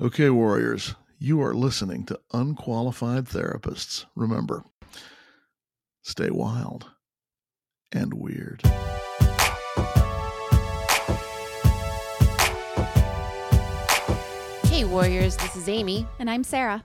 Okay, Warriors, you are listening to Unqualified Therapists. Remember, stay wild and weird. Hey, Warriors, this is Amy. And I'm Sarah.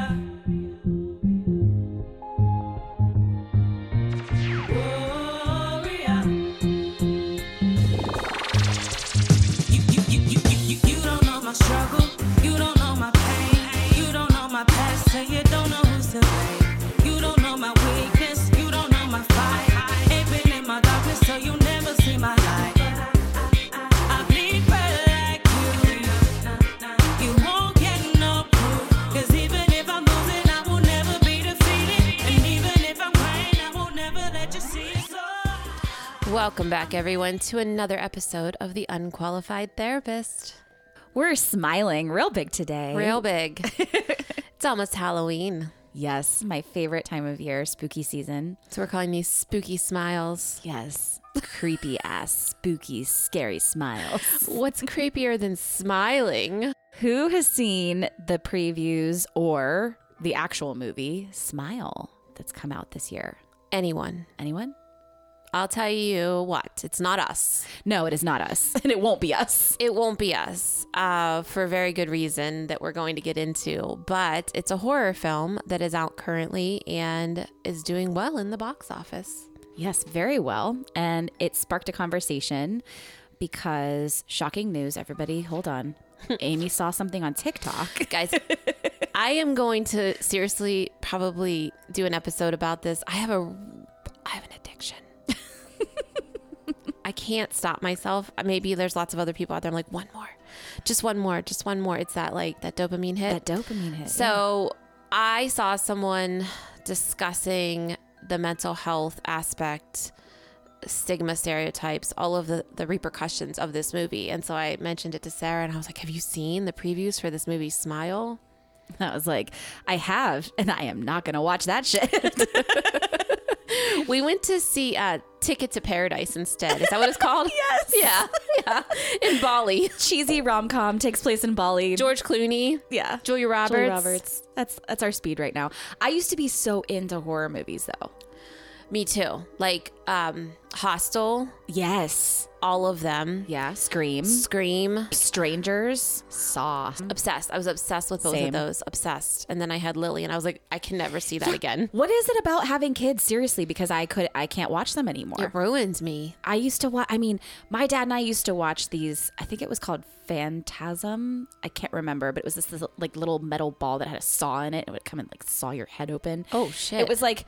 Warrior. Welcome back, everyone, to another episode of The Unqualified Therapist. We're smiling real big today. Real big. it's almost Halloween. Yes, my favorite time of year, spooky season. So we're calling these spooky smiles. Yes, creepy ass, spooky, scary smiles. What's creepier than smiling? Who has seen the previews or the actual movie Smile that's come out this year? Anyone. Anyone? I'll tell you what, it's not us. No, it is not us, and it won't be us. It won't be us uh, for a very good reason that we're going to get into. But it's a horror film that is out currently and is doing well in the box office. Yes, very well. And it sparked a conversation because shocking news, everybody, hold on. Amy saw something on TikTok. Guys, I am going to seriously probably do an episode about this. I have a I can't stop myself. Maybe there's lots of other people out there. I'm like, one more, just one more, just one more. It's that like that dopamine hit. That dopamine hit. So I saw someone discussing the mental health aspect, stigma stereotypes, all of the, the repercussions of this movie. And so I mentioned it to Sarah and I was like, Have you seen the previews for this movie Smile? I was like, I have, and I am not going to watch that shit. We went to see uh, Ticket to Paradise instead. Is that what it's called? Yes. Yeah. Yeah. In Bali. Cheesy rom com takes place in Bali. George Clooney. yeah. Julia Roberts. Julia Roberts. That's that's our speed right now. I used to be so into horror movies though. Me too. Like um, Hostel, Yes. all of them. Yeah. Scream. Scream. Strangers. Saw. obsessed. I was obsessed with both Same. of those. Obsessed. And then I had Lily, and I was like, I can never see that again. What is it about having kids? Seriously, because I could I can't watch them anymore. It ruined me. I used to watch. I mean, my dad and I used to watch these. I think it was called Phantasm. I can't remember, but it was this, this like little metal ball that had a saw in it. And it would come and like saw your head open. Oh, shit. It was like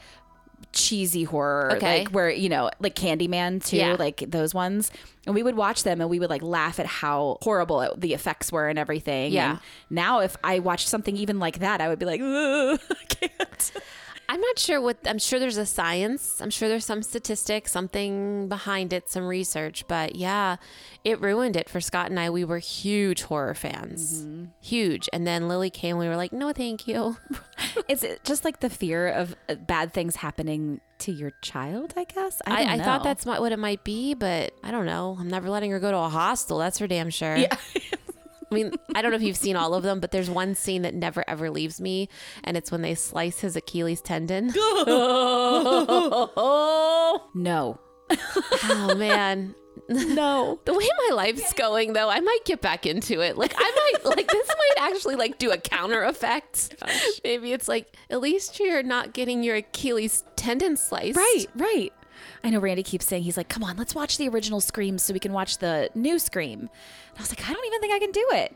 cheesy horror, Okay. like where you know, like Candyman too, Yeah. like those ones. And we would watch them, and we would like laugh at how horrible it, the effects were and everything. Yeah. And now, if I watched something even like that, I would be like, "Ugh, I can't. I'm not sure what, I'm sure there's a science. I'm sure there's some statistics, something behind it, some research. But yeah, it ruined it for Scott and I. We were huge horror fans. Huge. And then Lily came, we were like, no, thank you. Is it just like the fear of uh, bad things happening to your child? I guess I, I, I thought that's what what it might be, but I don't know. I'm never letting her go to a hostel. That's for damn sure. Yeah. I mean, I don't know if you've seen all of them, but there's one scene that never ever leaves me, and it's when they slice his Achilles tendon. no. oh man. No. The way my life's going though, I might get back into it. Like I might like this might actually like do a counter effect. Maybe it's like at least you're not getting your Achilles tendon sliced. Right, right. I know Randy keeps saying he's like, "Come on, let's watch the original Scream so we can watch the new Scream." And I was like, "I don't even think I can do it."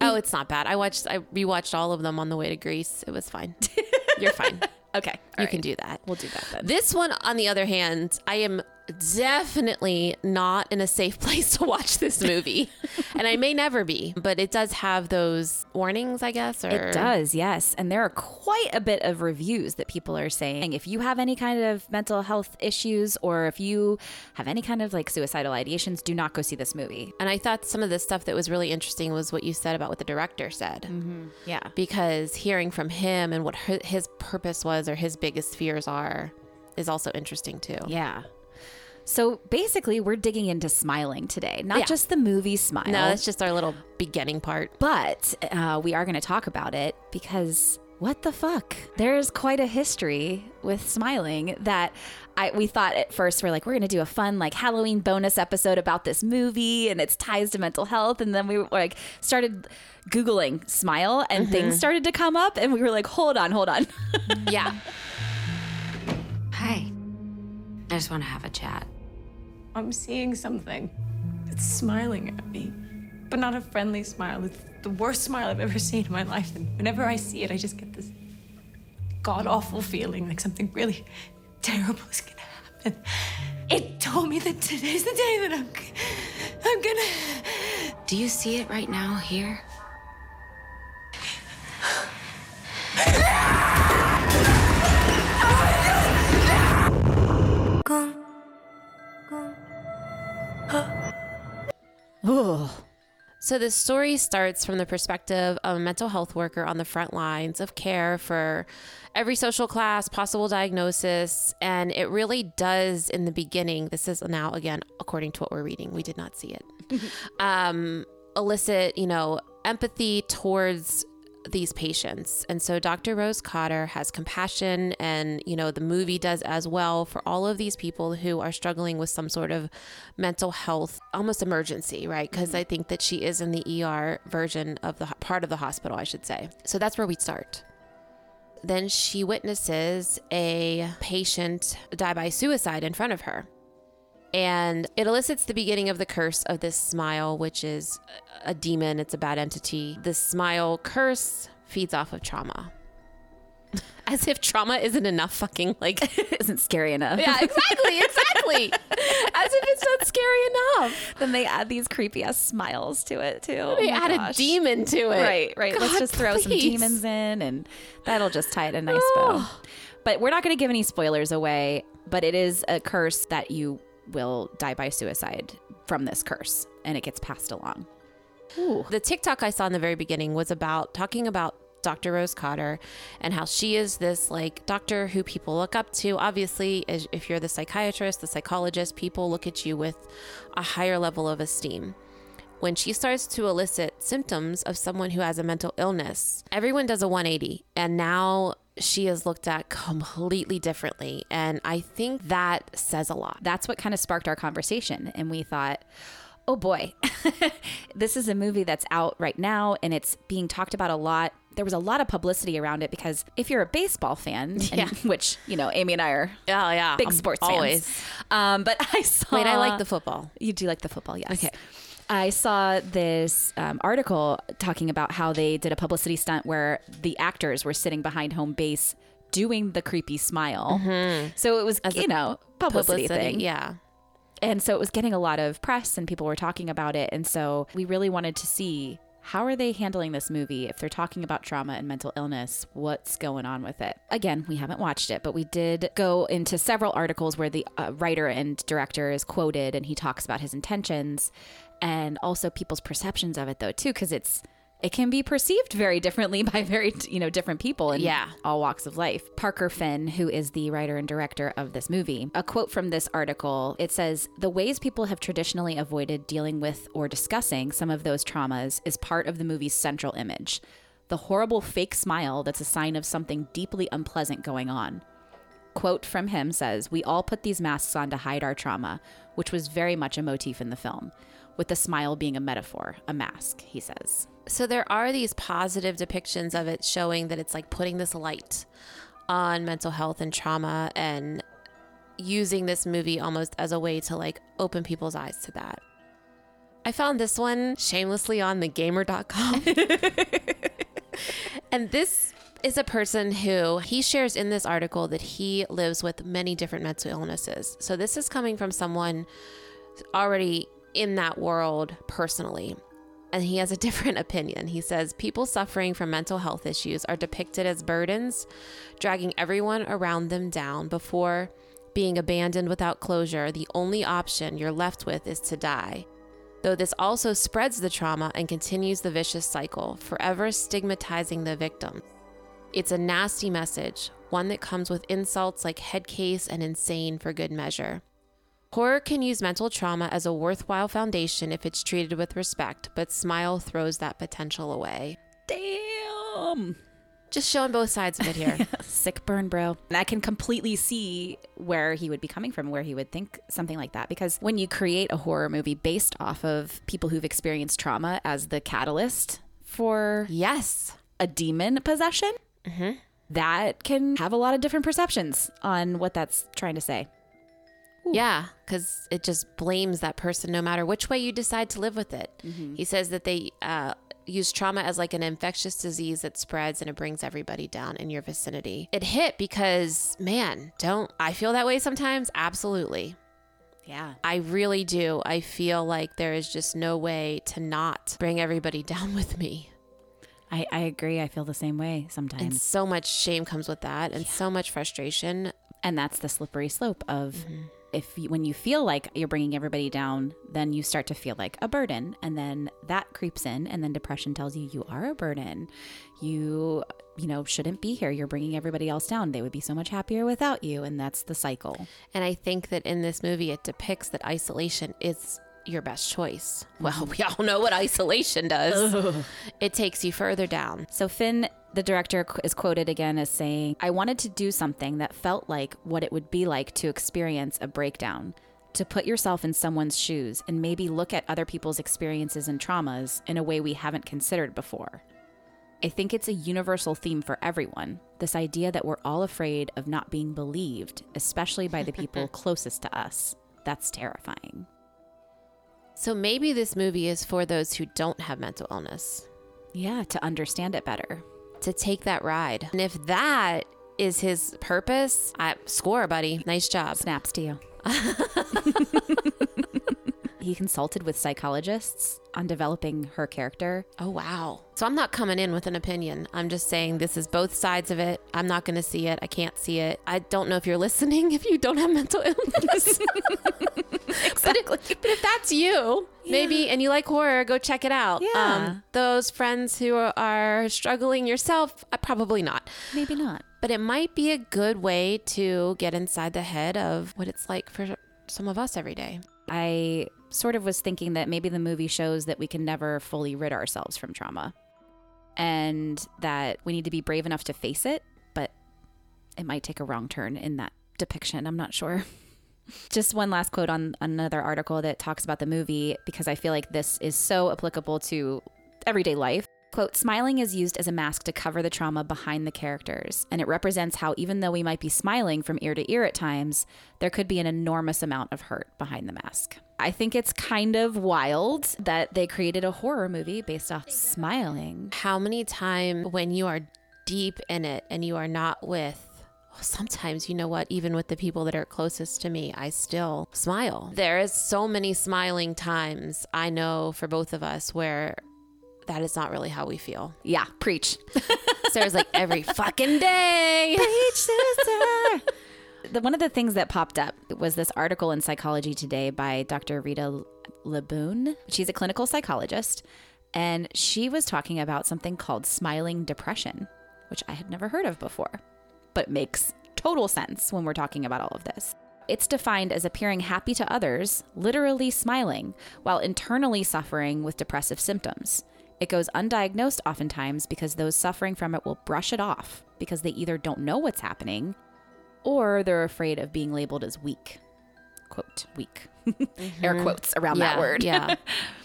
Oh, it's not bad. I watched I rewatched all of them on the way to Greece. It was fine. You're fine. Okay, you can do that. We'll do that then. This one, on the other hand, I am definitely not in a safe place to watch this movie. and I may never be, but it does have those warnings, I guess. Or It does, yes. And there are quite a bit of reviews that people are saying if you have any kind of mental health issues or if you have any kind of like suicidal ideations, do not go see this movie. And I thought some of the stuff that was really interesting was what you said about what the director said. Mm-hmm. Yeah. Because hearing from him and what hi- his purpose was or his biggest fears are is also interesting too. Yeah. So basically, we're digging into smiling today, not Yeah. just the movie Smile. No, that's just our little beginning part. But uh, we are going to talk about it because what the fuck? There's quite a history with smiling that I we thought at first we're like we're going to do a fun like Halloween bonus episode about this movie and its ties to mental health and then we were like started googling smile and things started to come up and we were like hold on, hold on. Yeah. Hi. I just want to have a chat. I'm seeing something. It's smiling at me, but not a friendly smile. It's the worst smile I've ever seen in my life. And whenever I see it, I just get this god awful feeling like something really terrible is gonna happen. It told me that today's the day that I'm, g- I'm gonna. Do you see it right now here? So the story starts from the perspective of a mental health worker on the front lines of care for every social class, possible diagnosis, and it really does in the beginning. This is now again according to what we're reading. We did not see it. um, elicit, you know, empathy towards these patients. And so Dr. Rose Cotter has compassion and, you know, the movie does as well for all of these people who are struggling with some sort of mental health almost emergency, right? Because I think that she is in the ER version of the part of the hospital, I should say. So that's where we start. Then she witnesses a patient die by suicide in front of her. And it elicits the beginning of the curse of this smile, which is a demon, it's a bad entity. This smile curse feeds off of trauma. As if trauma isn't enough fucking like Isn't scary enough. Yeah, exactly, exactly. As if it's not scary enough. then they add these creepy ass smiles to it too. They Oh add gosh. a demon to it. Right, right. Let's God, just throw some demons in and that'll just tie it a nice bow. But we're not going to give any spoilers away, but it is a curse that you will die by suicide from this curse and it gets passed along. The TikTok I saw in the very beginning was about talking about Dr. Rose Cotter and how she is this like doctor who people look up to. Obviously, if you're the psychiatrist, the psychologist, people look at you with a higher level of esteem. When she starts to elicit symptoms of someone who has a mental illness, everyone does a 180. And now she is looked at completely differently. And I think that says a lot. That's what kind of sparked our conversation. And we thought, oh boy, this is a movie that's out right now and it's being talked about a lot. There was a lot of publicity around it because if you're a baseball fan, and- Yeah. which, you know, Amy and I are Oh, yeah. big sports always. fans. Um, but I saw. Wait, I like the football. You do like the football, yes. Okay. I saw this um, article talking about how they did a publicity stunt where the actors were sitting behind home base doing the creepy smile. So it was, As you know, publicity, thing. Yeah. And so it was getting a lot of press and people were talking about it. And so we really wanted to see how are they handling this movie if they're talking about trauma and mental illness what's going on with it again we haven't watched it but we did go into several articles where the uh, writer and director is quoted and he talks about his intentions and also people's perceptions of it though too because it's it can be perceived very differently by very you know different people in Yeah. all walks of life. Parker Finn, who is the writer and director of this movie, a quote from this article it says, The ways people have traditionally avoided dealing with or discussing some of those traumas is part of the movie's central image. The horrible fake smile that's a sign of something deeply unpleasant going on. Quote from him says, We all put these masks on to hide our trauma, which was very much a motif in the film, with the smile being a metaphor, a mask, he says. So there are these positive depictions of it showing that it's like putting this light on mental health and trauma and using this movie almost as a way to like open people's eyes to that. I found this one shamelessly on thegamer.com. and this is a person who he shares in this article that he lives with many different mental illnesses. So this is coming from someone already in that world personally. And he has a different opinion. He says people suffering from mental health issues are depicted as burdens, dragging everyone around them down before being abandoned without closure. The only option you're left with is to die. Though this also spreads the trauma and continues the vicious cycle, forever stigmatizing the victim. It's a nasty message, one that comes with insults like head case and insane for good measure. Horror can use mental trauma as a worthwhile foundation if it's treated with respect, but Smile throws that potential away. Damn. Just showing both sides of it here. Sick burn, bro. And I can completely see where he would be coming from, where he would think something like that. Because when you create a horror movie based off of people who've experienced trauma as the catalyst for yes. a demon possession, mm-hmm. that can have a lot of different perceptions on what that's trying to say. Yeah, because it just blames that person no matter which way you decide to live with it. He says that they uh, use trauma as like an infectious disease that spreads and it brings everybody down in your vicinity. It hit because, man, don't I feel that way sometimes? Absolutely. Yeah. I really do. I feel like there is just no way to not bring everybody down with me. I, I agree. I feel the same way sometimes. And so much shame comes with that and so much frustration. And that's the slippery slope of Mm-hmm. If you, when you feel like you're bringing everybody down, then you start to feel like a burden. And then that creeps in. And then depression tells you you are a burden. You, you know, shouldn't be here. You're bringing everybody else down. They would be so much happier without you. And that's the cycle. And I think that in this movie, it depicts that isolation is your best choice. Well, we all know what isolation does. It takes you further down. So Finn, the director, is quoted again as saying, I wanted to do something that felt like what it would be like to experience a breakdown, to put yourself in someone's shoes and maybe look at other people's experiences and traumas in a way we haven't considered before. I think it's a universal theme for everyone this idea that we're all afraid of not being believed, especially by the people closest to us. That's terrifying. So maybe this movie is for those who don't have mental illness Yeah, to understand it better. To take that ride. And if that is his purpose, I score, buddy. Nice job. Snaps to you. he consulted with psychologists on developing her character. Oh, wow. So I'm not coming in with an opinion. I'm just saying this is both sides of it. I'm not going to see it. I can't see it. I don't know if you're listening if you don't have mental illness. exactly. But, but if that's you, maybe, and you like horror, go check it out. Um, Yeah. those friends who are struggling yourself, uh, probably not. Maybe not. But it might be a good way to get inside the head of what it's like for some of us every day. I sort of was thinking that maybe the movie shows that we can never fully rid ourselves from trauma and that we need to be brave enough to face it, but it might take a wrong turn in that depiction. I'm not sure. Just one last quote on another article that talks about the movie because I feel like this is so applicable to everyday life. Quote, smiling is used as a mask to cover the trauma behind the characters, and it represents how even though we might be smiling from ear to ear at times, there could be an enormous amount of hurt behind the mask. I think it's kind of wild that they created a horror movie based off smiling. How many times when you are deep in it and you are not with sometimes you know what even with the people that are closest to me i still smile there is so many smiling times i know for both of us where that is not really how we feel Yeah, preach. sarah's like every fucking day the, one of the things that popped up was this article in Psychology Today by Dr. Rita Labeaune. She's a clinical psychologist, and she was talking about something called smiling depression, which I had never heard of before, but makes total sense when we're talking about all of this. It's defined as appearing happy to others, literally smiling, while internally suffering with depressive symptoms. It goes undiagnosed oftentimes because those suffering from it will brush it off because they either don't know what's happening or they're afraid of being labeled as weak. Quote, weak. Mm-hmm. Air quotes around that word. yeah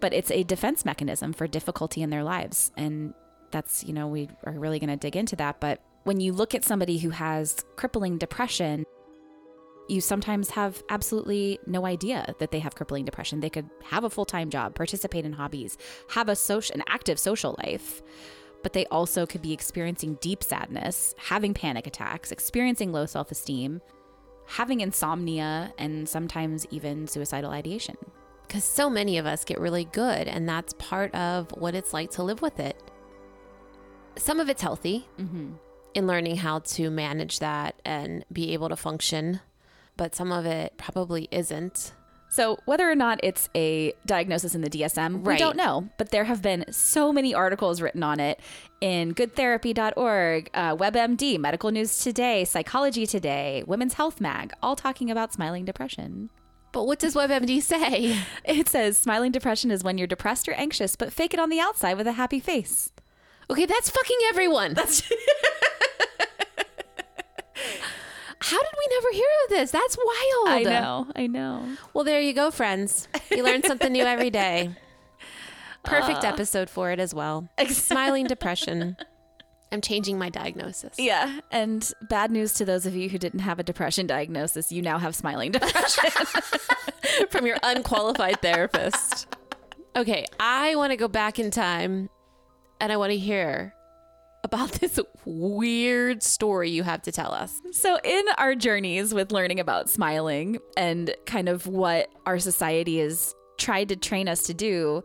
but it's a defense mechanism for difficulty in their lives. And that's, you know, we are really going to dig into that. But when you look at somebody who has crippling depression, you sometimes have absolutely no idea that they have crippling depression. They could have a full time job, participate in hobbies, have a social, an active social life, but they also could be experiencing deep sadness, having panic attacks, experiencing low self esteem, having insomnia, and sometimes even suicidal ideation. Because so many of us get really good, and that's part of what it's like to live with it. Some of it's healthy mm-hmm. in learning how to manage that and be able to function, but some of it probably isn't. So, whether or not it's a diagnosis in the DSM, we don't know. But there have been so many articles written on it in goodtherapy.org, uh, WebMD, Medical News Today, Psychology Today, Women's Health Mag, all talking about smiling depression. But what does WebMD say? It says smiling depression is when you're depressed or anxious, but fake it on the outside with a happy face. Okay, that's fucking everyone. That's. How did we never hear of this? That's wild. I know, I know. Well, there you go, friends. You learn something new every day. Perfect uh. episode for it as well. Smiling depression. I'm changing my diagnosis. Yeah, and bad news to those of you who didn't have a depression diagnosis, you now have smiling depression. from your unqualified therapist. Okay, I want to go back in time and I want to hear about this weird story you have to tell us. So, in our journeys with learning about smiling and kind of what our society has tried to train us to do,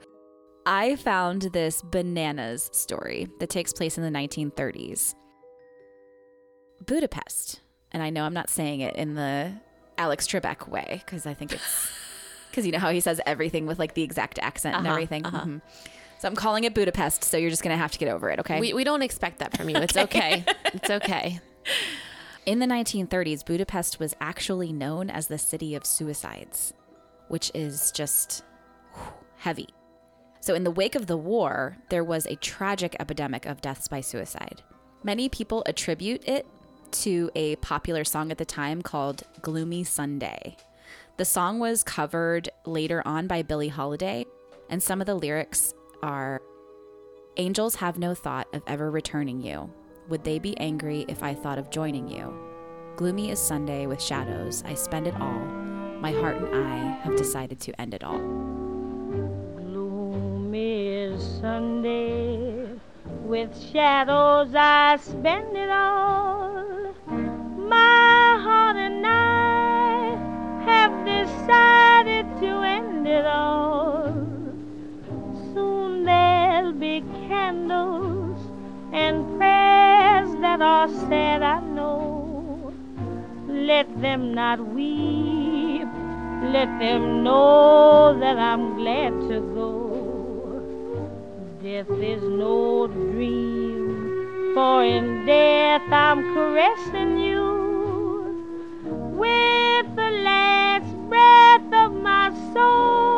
I found this bananas story that takes place in the 1930s. Budapest. And I know I'm not saying it in the Alex Trebek way because I think it's because you know how he says everything with like the exact accent and Uh-huh, everything. uh-huh. Mhm. So I'm calling it Budapest. So you're just going to have to get over it. Okay. We, we don't expect that from you. It's okay. It's okay. In the 1930s, Budapest was actually known as the city of suicides, which is just whew, heavy. So, in the wake of the war, there was a tragic epidemic of deaths by suicide. Many people attribute it to a popular song at the time called Gloomy Sunday. The song was covered later on by Billie Holiday, and some of the lyrics are Angels have no thought of ever returning you. Would they be angry if I thought of joining you? Gloomy is Sunday with shadows. I spend it all. My heart and I have decided to end it all. Gloomy is Sunday, with shadows I spend it all. My heart and I have decided to end it all. That said, I know. Let them not weep. Let them know that I'm glad to go. Death is no dream, for in death I'm caressing you. With the last breath of my soul,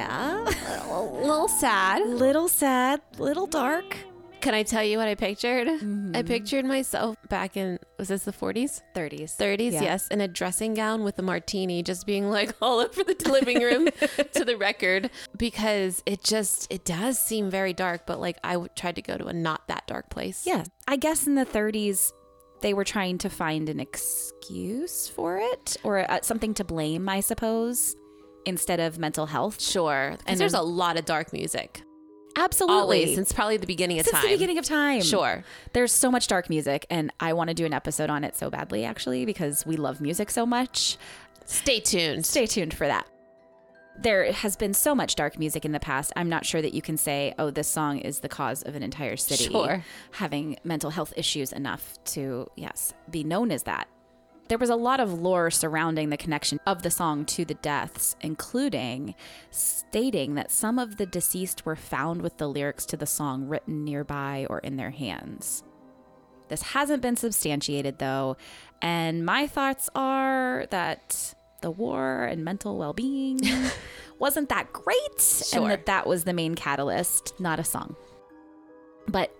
yeah, A little sad. little sad, little dark. Can I tell you what I pictured? I pictured myself back in, was this the 40s? 30s. 30s, Yeah. yes, in a dressing gown with a martini, just being like all over the living room to the record because it just, it does seem very dark, but like I tried to go to a not that dark place. Yeah, I guess in the 30s, they were trying to find an excuse for it or uh, something to blame, I suppose, instead of mental health. Sure. And there's a lot of dark music. Absolutely. Always, since probably the beginning of Since time. the beginning of time. Sure. There's so much dark music, and I want to do an episode on it so badly, actually, because we love music so much. Stay tuned. Stay tuned for that. There has been so much dark music in the past. I'm not sure that you can say, oh, this song is the cause of an entire city Sure. having mental health issues enough to, yes, be known as that. There was a lot of lore surrounding the connection of the song to the deaths, including stating that some of the deceased were found with the lyrics to the song written nearby or in their hands. This hasn't been substantiated though, and my thoughts are that the war and mental well-being wasn't that great Sure. and that that was the main catalyst, not a song. But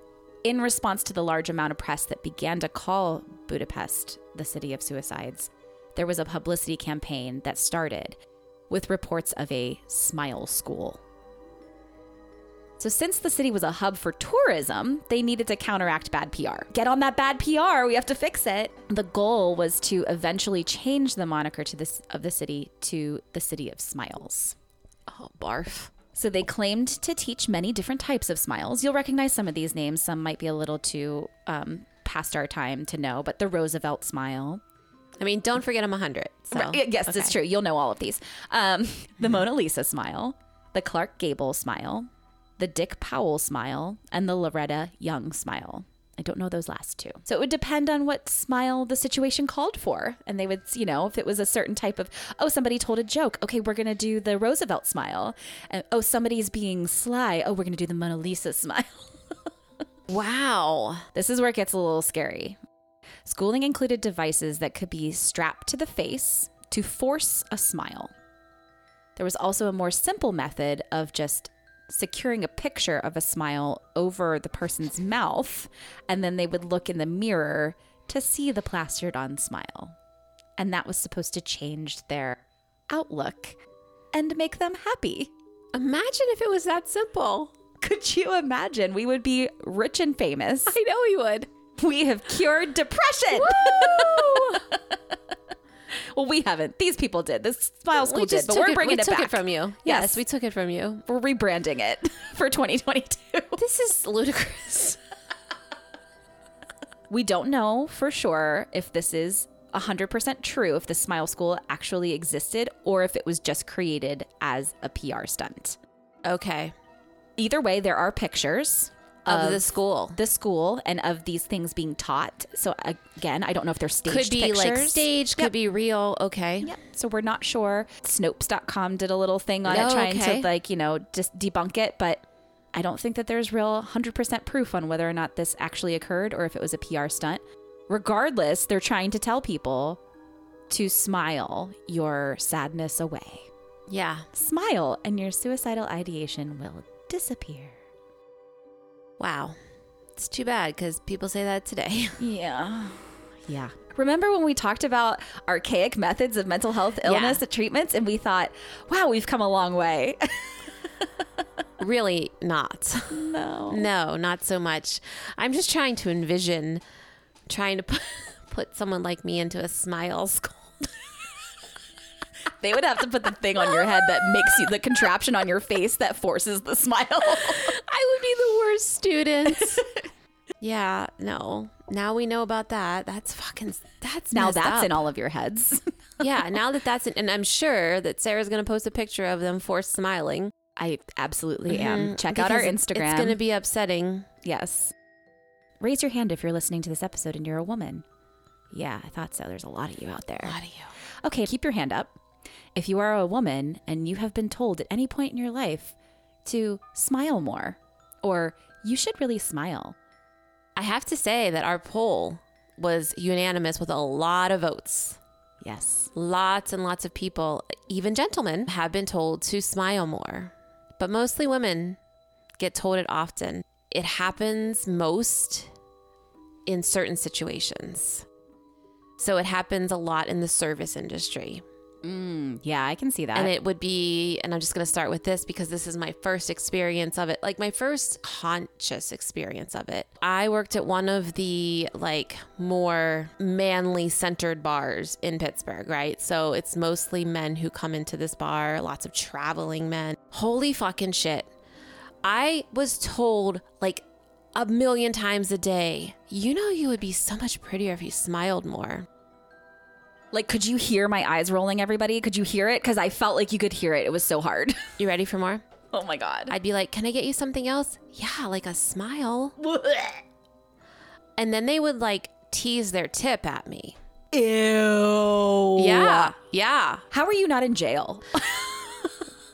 in response to the large amount of press that began to call Budapest the city of suicides, there was a publicity campaign that started with reports of a smile school. So, since the city was a hub for tourism, they needed to counteract bad PR. Get on that bad PR, we have to fix it. The goal was to eventually change the moniker to this of the city to the City of Smiles. Oh, barf. So they claimed to teach many different types of smiles. You'll recognize some of these names. Some might be a little too um, past our time to know, but the Roosevelt smile. I mean, don't forget I'm 100. So. Right, Yes, it's true. You'll know all of these. Um, the Mona Lisa smile, the Clark Gable smile, the Dick Powell smile, and the Loretta Young smile. I don't know those last two. So it would depend on what smile the situation called for. And they would, you know, if it was a certain type of, oh, somebody told a joke. Okay, we're going to do the Roosevelt smile. And oh, somebody's being sly. Oh, we're going to do the Mona Lisa smile. Wow. This is where it gets a little scary. Schooling included devices that could be strapped to the face to force a smile. There was also a more simple method of just securing a picture of a smile over the person's mouth, and then they would look in the mirror to see the plastered on smile. And that was supposed to change their outlook and make them happy. Imagine if it was that simple. Could you imagine? We would be rich and famous. I know we would. We have cured depression. well, we haven't. These people did. This smile school we did, but we're it, bringing we it took back it from you. Yes. Yes, we took it from you. We're rebranding it for 2022. This is ludicrous. We don't know for sure if this is 100% true, if the smile school actually existed, or if it was just created as a PR stunt. Okay. Either way, there are pictures Of, the school. the school and of these things being taught. So again, I don't know if they're staged Could be like pictures. staged, could be real. Okay. Yep. So we're not sure. Snopes.com did a little thing on it Oh, trying okay. to like, you know, just debunk it, but I don't think that there's real 100% proof on whether or not this actually occurred or if it was a PR stunt. Regardless, they're trying to tell people to smile your sadness away. Yeah. Smile and your suicidal ideation will disappear. Wow. It's too bad because people say that today. Yeah. Yeah. Remember when we talked about archaic methods of mental health illness Yeah. treatments and we thought, wow, we've come a long way. really not. no. No, not so much. I'm just trying to envision trying to put, put someone like me into a smile school. They would have to put the thing on your head that makes you the contraption on your face that forces the smile. I would be the worst student. yeah, no. Now we know about that. That's fucking. That's now that's up. in all of your heads. yeah, now that that's in, and I'm sure that Sarah's gonna post a picture of them forced smiling. I absolutely am. Mhm, Check out our Instagram. It's gonna be upsetting. yes. Raise your hand if you're listening to this episode and you're a woman. Yeah, I thought so. There's a lot of you out there. A lot of you. Okay, keep your hand up. If you are a woman and you have been told at any point in your life to smile more, or you should really smile. I have to say that our poll was unanimous with a lot of votes. Yes. Lots and lots of people, even gentlemen, have been told to smile more. But mostly women get told it often. It happens most in certain situations. So it happens a lot in the service industry. Mm, yeah, I can see that. And it would be, and I'm just going to start with this because this is my first experience of it, like my first conscious experience of it. I worked at one of the like more manly centered bars in Pittsburgh, right? So it's mostly men who come into this bar, lots of traveling men. Holy fucking shit. I was told like a million times a day, you know, you would be so much prettier if you smiled more. Like, could you hear my eyes rolling, everybody? Could you hear it? Because I felt like you could hear it. It was so hard. You ready for more? oh my God. I'd be like, Can I get you something else? Yeah, like a smile. And then they would like tease their tip at me. Ew. Yeah. Yeah. How are you not in jail?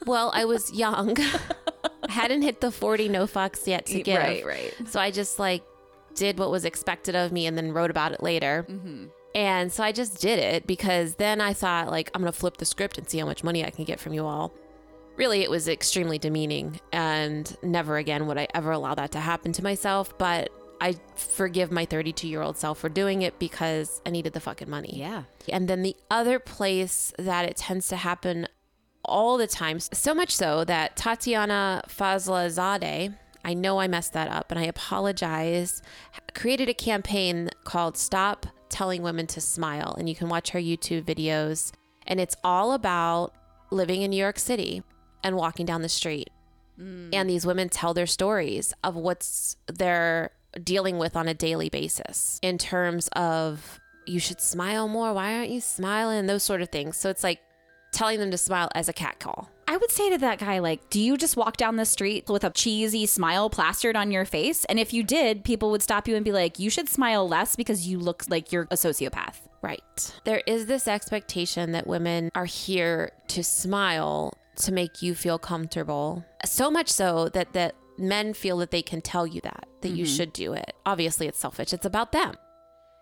Well, I was young. I hadn't hit the 40 no fucks yet to give. Right, right. So I just like did what was expected of me and then wrote about it later. Mm-hmm. And so I just did it because then I thought, like, I'm going to flip the script and see how much money I can get from you all. Really, it was extremely demeaning. And never again would I ever allow that to happen to myself. But I forgive my 32 year old self for doing it because I needed the fucking money. Yeah. And then the other place that it tends to happen all the time. So much so that Tatiana Fazlazadeh, I know I messed that up and I apologize, created a campaign called Stop Telling Women to Smile. And you can watch her YouTube videos. And it's all about living in New York City and walking down the street. Mm. And these women tell their stories of what's they're dealing with on a daily basis in terms of you should smile more. Why aren't you smiling? Those sort of things. So it's like telling them to smile as a cat call. I would say to that guy, like, do you just walk down the street with a cheesy smile plastered on your face? And if you did, people would stop you and be like, you should smile less because you look like you're a sociopath. Right. There is this expectation that women are here to smile to make you feel comfortable. So much so that that men feel that they can tell you that that you mm-hmm. should do it. Obviously it's selfish. It's about them.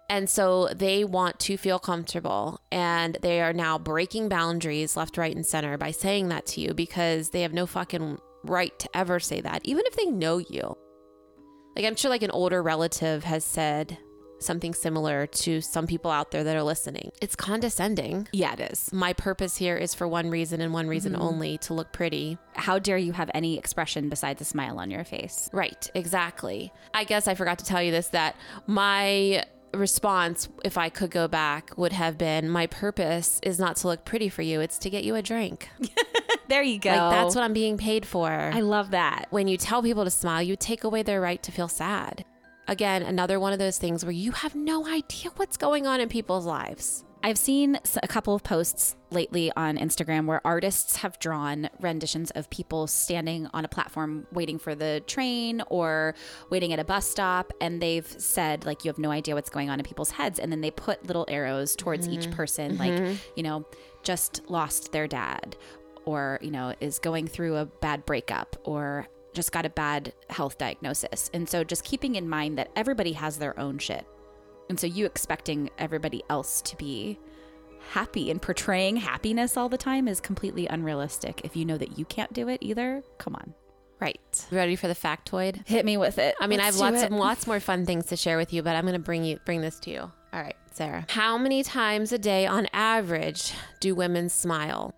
And so they want to feel comfortable and they are now breaking boundaries left, right, and center by saying that to you because they have no fucking right to ever say that, even if they know you. Like, I'm sure like an older relative has said something similar to some people out there that are listening. It's condescending. Yeah, it is. My purpose here is for one reason and one reason mm-hmm. only to look pretty. How dare you have any expression besides a smile on your face? Right, exactly. I guess I forgot to tell you this that my response, if I could go back, would have been my purpose is not to look pretty for you, it's to get you a drink. There you go. Like, that's what I'm being paid for. I love that. when you tell people to smile, you take away their right to feel sad. Again, another one of those things where you have no idea what's going on in people's lives. I've seen a couple of posts lately on Instagram where artists have drawn renditions of people standing on a platform waiting for the train or waiting at a bus stop. And they've said, like, you have no idea what's going on in people's heads. And then they put little arrows towards each mm-hmm. person, mm-hmm. like, you know, just lost their dad or, you know, is going through a bad breakup or just got a bad health diagnosis. And so just keeping in mind that everybody has their own shit. And so you expecting everybody else to be happy and portraying happiness all the time is completely unrealistic. If you know that you can't do it either, come on. Right. Ready for the factoid? Hit me with it. I mean, Let's I have lots it. of lots more fun things to share with you, but I'm going to bring you bring this to you. All right, Sarah. How many times a day on average do women smile?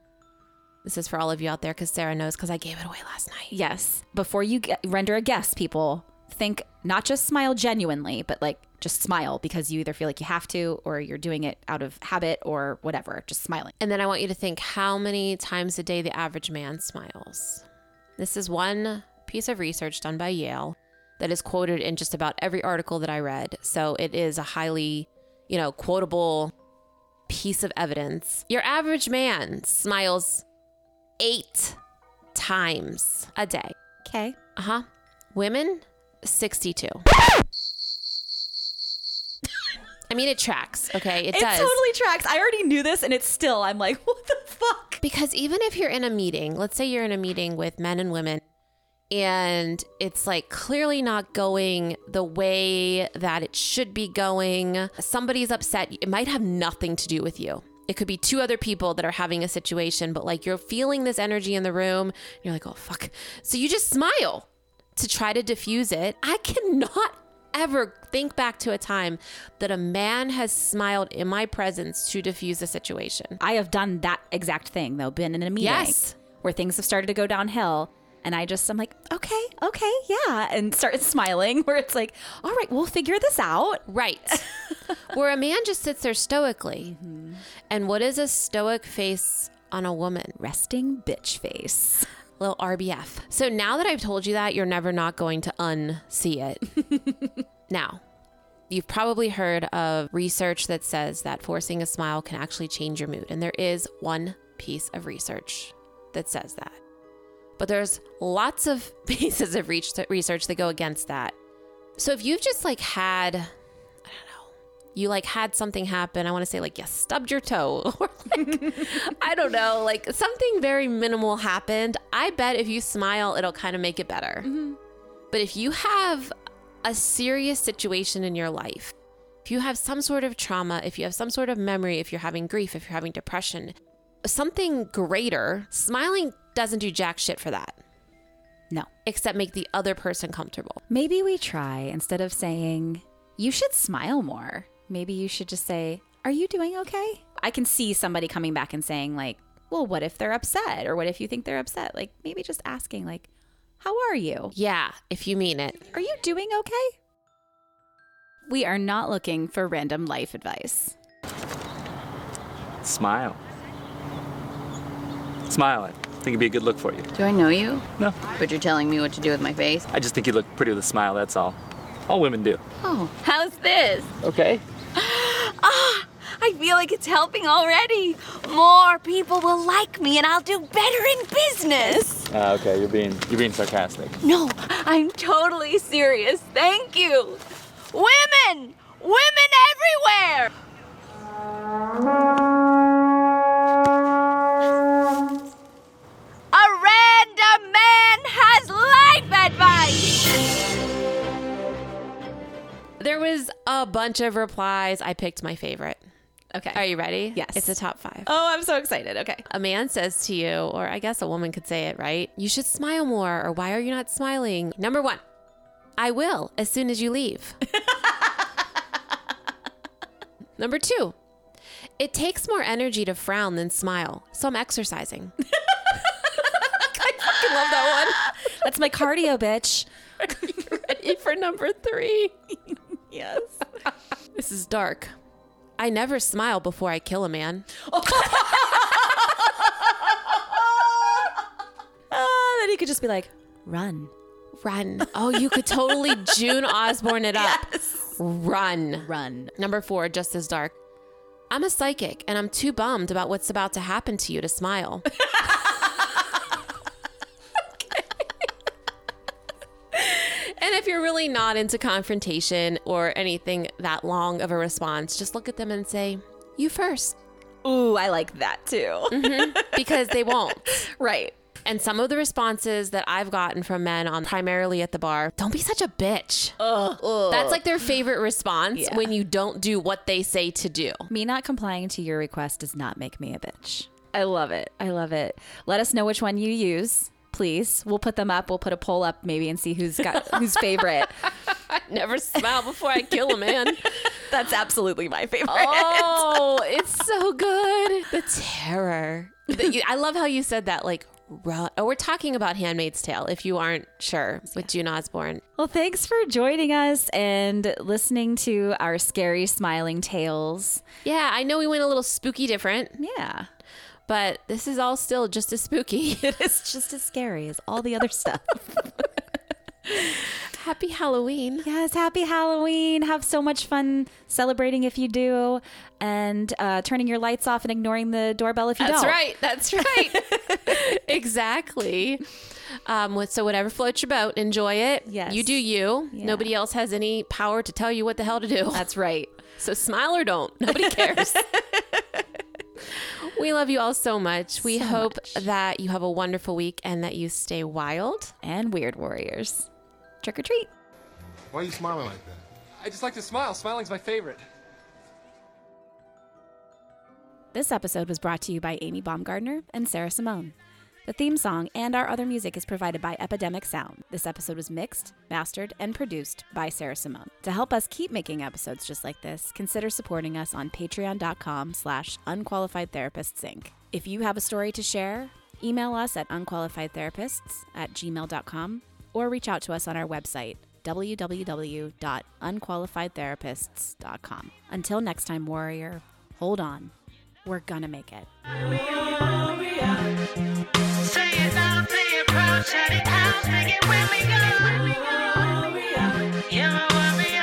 This is for all of you out there because Sarah knows because I gave it away last night. Yes. Before you get, render a guess, people think not just smile genuinely, but like just smile because you either feel like you have to or you're doing it out of habit or whatever. Just smiling. And then I want you to think how many times a day the average man smiles. This is one piece of research done by Yale that is quoted in just about every article that I read. So it is a highly, you know, quotable piece of evidence. Your average man smiles eight times a day. Okay. Uh huh. Women, 62. I mean, it tracks, okay? It, It does. totally tracks. I already knew this and it's still, I'm like, what the fuck? Because even if you're in a meeting, let's say you're in a meeting with men and women, and it's like clearly not going the way that it should be going, somebody's upset, it might have nothing to do with you. It could be two other people that are having a situation, but like you're feeling this energy in the room. You're like, oh, fuck. So you just smile to try to diffuse it. I cannot ever think back to a time that a man has smiled in my presence to diffuse a situation. I have done that exact thing though, been in a meeting Yes. where things have started to go downhill. And I just, I'm like, okay, okay, yeah. And started smiling where it's like, all right, we'll figure this out. Right. Where a man just sits there stoically. Mm-hmm. And what is a stoic face on a woman? Resting bitch face. Little RBF. So now that I've told you that, you're never not going to unsee it. now, you've probably heard of research that says that forcing a smile can actually change your mood. And there is one piece of research that says that. But there's lots of pieces of research that go against that. So if you've just like had, I don't know, you like had something happen, I want to say like you stubbed your toe or like, I don't know, like something very minimal happened. I bet if you smile, it'll kind of make it better. Mm-hmm. But if you have a serious situation in your life, if you have some sort of trauma, if you have some sort of memory, if you're having grief, if you're having depression, something greater, smiling doesn't do jack shit for that, No. except make the other person comfortable. Maybe we try instead of saying, you should smile more. Maybe you should just say, are you doing okay? I can see somebody coming back and saying, like, well, what if they're upset? Or what if you think they're upset? Like maybe just asking, like, how are you? Yeah, if you mean it. Are you doing okay? We are not looking for random life advice. Smile. Smile. I think it'd be a good look for you. Do I know you? No, But you're telling me what to do with my face? I just think you look pretty with a smile, that's all. All women do. Oh, how's this? Okay. Ah, I feel like it's helping already. More people will like me and I'll do better in business. Uh, okay, you're being you're being sarcastic. No, I'm totally serious. Thank you. Women! Women everywhere! A random man has life advice! There was a bunch of replies. I picked my favorite. Okay. Are you ready? Yes. It's a top five. Oh, I'm so excited. Okay. A man says to you, or I guess a woman could say it, right? You should smile more, or why are you not smiling? Number one, I will as soon as you leave. Number two, it takes more energy to frown than smile, so I'm exercising. I fucking love that one. That's my cardio, bitch. Ready for number three? Yes. This is dark. I never smile before I kill a man. Uh, then he could just be like, run. Run. Oh, you could totally June Osborne it up. Run. Run. Number four, just as dark. I'm a psychic and I'm too bummed about what's about to happen to you to smile. really not into confrontation or anything that long of a response, just look at them and say, You first. Ooh, I like that too. Mm-hmm. Because they won't. right. And some of the responses that I've gotten from men on primarily at the bar, don't be such a bitch. That's like their favorite response Yeah. when you don't do what they say to do. Me not complying to your request does not make me a bitch. I love it. I love it. Let us know which one you use, please. We'll put them up. We'll put a poll up maybe and see who's got who's favorite. Never smile before I kill a man. That's absolutely my favorite. Oh, it's so good. The terror. The- I love how you said that. Like, run. Oh, we're talking about Handmaid's Tale. If you aren't sure, with June Osborne. Well, thanks for joining us and listening to our scary smiling tales. Yeah, I know we went a little spooky different, Yeah. But this is all still just as spooky. It is just as scary as all the other stuff. Happy Halloween. yes, happy Halloween. Have so much fun celebrating if you do, and uh, turning your lights off and ignoring the doorbell if you That's don't. That's right. That's right. exactly. Um, what- so whatever floats your boat, enjoy it. Yes. You do you. Yeah. Nobody else has any power to tell you what the hell to do. That's right. So smile or don't. Nobody cares. We love you all so much. We So hope much. that you have a wonderful week and that you stay wild. And weird warriors. Trick or treat. Why are you smiling like that? I just like to smile. Smiling's my favorite. This episode was brought to you by Amy Baumgardner and Sarah Simone. The theme song and our other music is provided by Epidemic Sound. This episode was mixed, mastered, and produced by Sarah Simone. To help us keep making episodes just like this, consider supporting us on patreon.com slash unqualified therapists inc. If you have a story to share, email us at unqualifiedtherapists at gmail.com or reach out to us on our website, www.unqualifiedtherapists.com. Until next time, warrior, hold on. We're gonna make it. Shut it down, take it with me, go. You're my warrior.